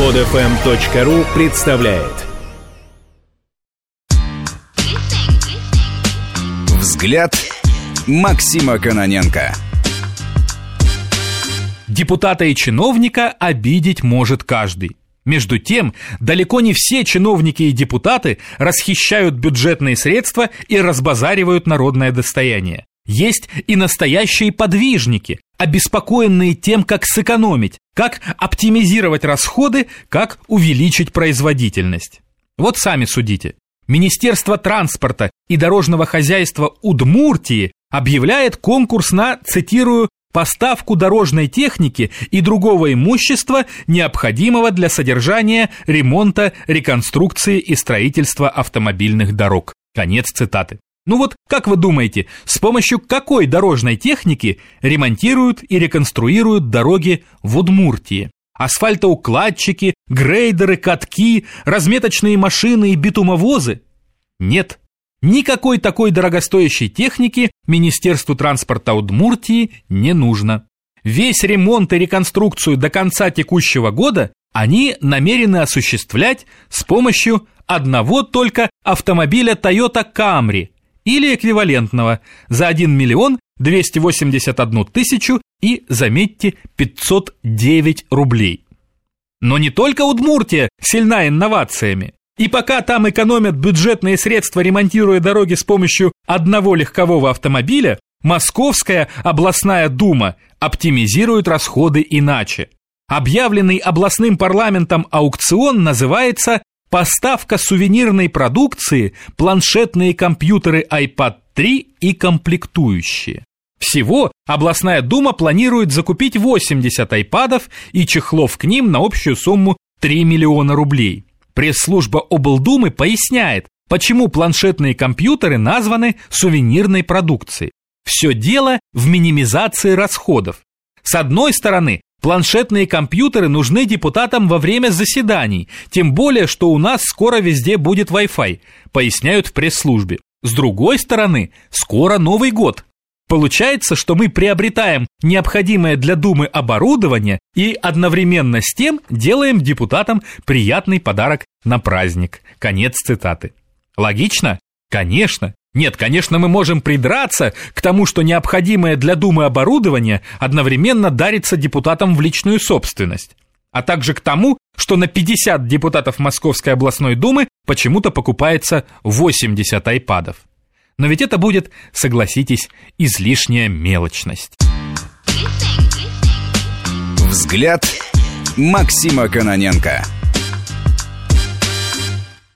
Подфм.ру представляет Взгляд Максима Каноненко Депутата и чиновника обидеть может каждый. Между тем, далеко не все чиновники и депутаты расхищают бюджетные средства и разбазаривают народное достояние. Есть и настоящие подвижники, обеспокоенные тем, как сэкономить, как оптимизировать расходы, как увеличить производительность. Вот сами судите. Министерство транспорта и дорожного хозяйства Удмуртии объявляет конкурс на, цитирую, поставку дорожной техники и другого имущества, необходимого для содержания, ремонта, реконструкции и строительства автомобильных дорог. Конец цитаты. Ну вот, как вы думаете, с помощью какой дорожной техники ремонтируют и реконструируют дороги в Удмуртии? Асфальтоукладчики, грейдеры, катки, разметочные машины и битумовозы? Нет. Никакой такой дорогостоящей техники Министерству транспорта Удмуртии не нужно. Весь ремонт и реконструкцию до конца текущего года они намерены осуществлять с помощью одного только автомобиля Toyota Camry или эквивалентного за 1 миллион 281 тысячу и, заметьте, 509 рублей. Но не только Удмуртия сильна инновациями. И пока там экономят бюджетные средства, ремонтируя дороги с помощью одного легкового автомобиля, Московская областная дума оптимизирует расходы иначе. Объявленный областным парламентом аукцион называется Поставка сувенирной продукции, планшетные компьютеры iPad 3 и комплектующие. Всего областная дума планирует закупить 80 айпадов и чехлов к ним на общую сумму 3 миллиона рублей. Пресс-служба облдумы поясняет, почему планшетные компьютеры названы сувенирной продукцией. Все дело в минимизации расходов. С одной стороны, Планшетные компьютеры нужны депутатам во время заседаний, тем более, что у нас скоро везде будет Wi-Fi, поясняют в пресс-службе. С другой стороны, скоро Новый год. Получается, что мы приобретаем необходимое для Думы оборудование и одновременно с тем делаем депутатам приятный подарок на праздник. Конец цитаты. Логично? Конечно. Нет, конечно, мы можем придраться к тому, что необходимое для Думы оборудование одновременно дарится депутатам в личную собственность, а также к тому, что на 50 депутатов Московской областной думы почему-то покупается 80 айпадов. Но ведь это будет, согласитесь, излишняя мелочность. Взгляд Максима Каноненко.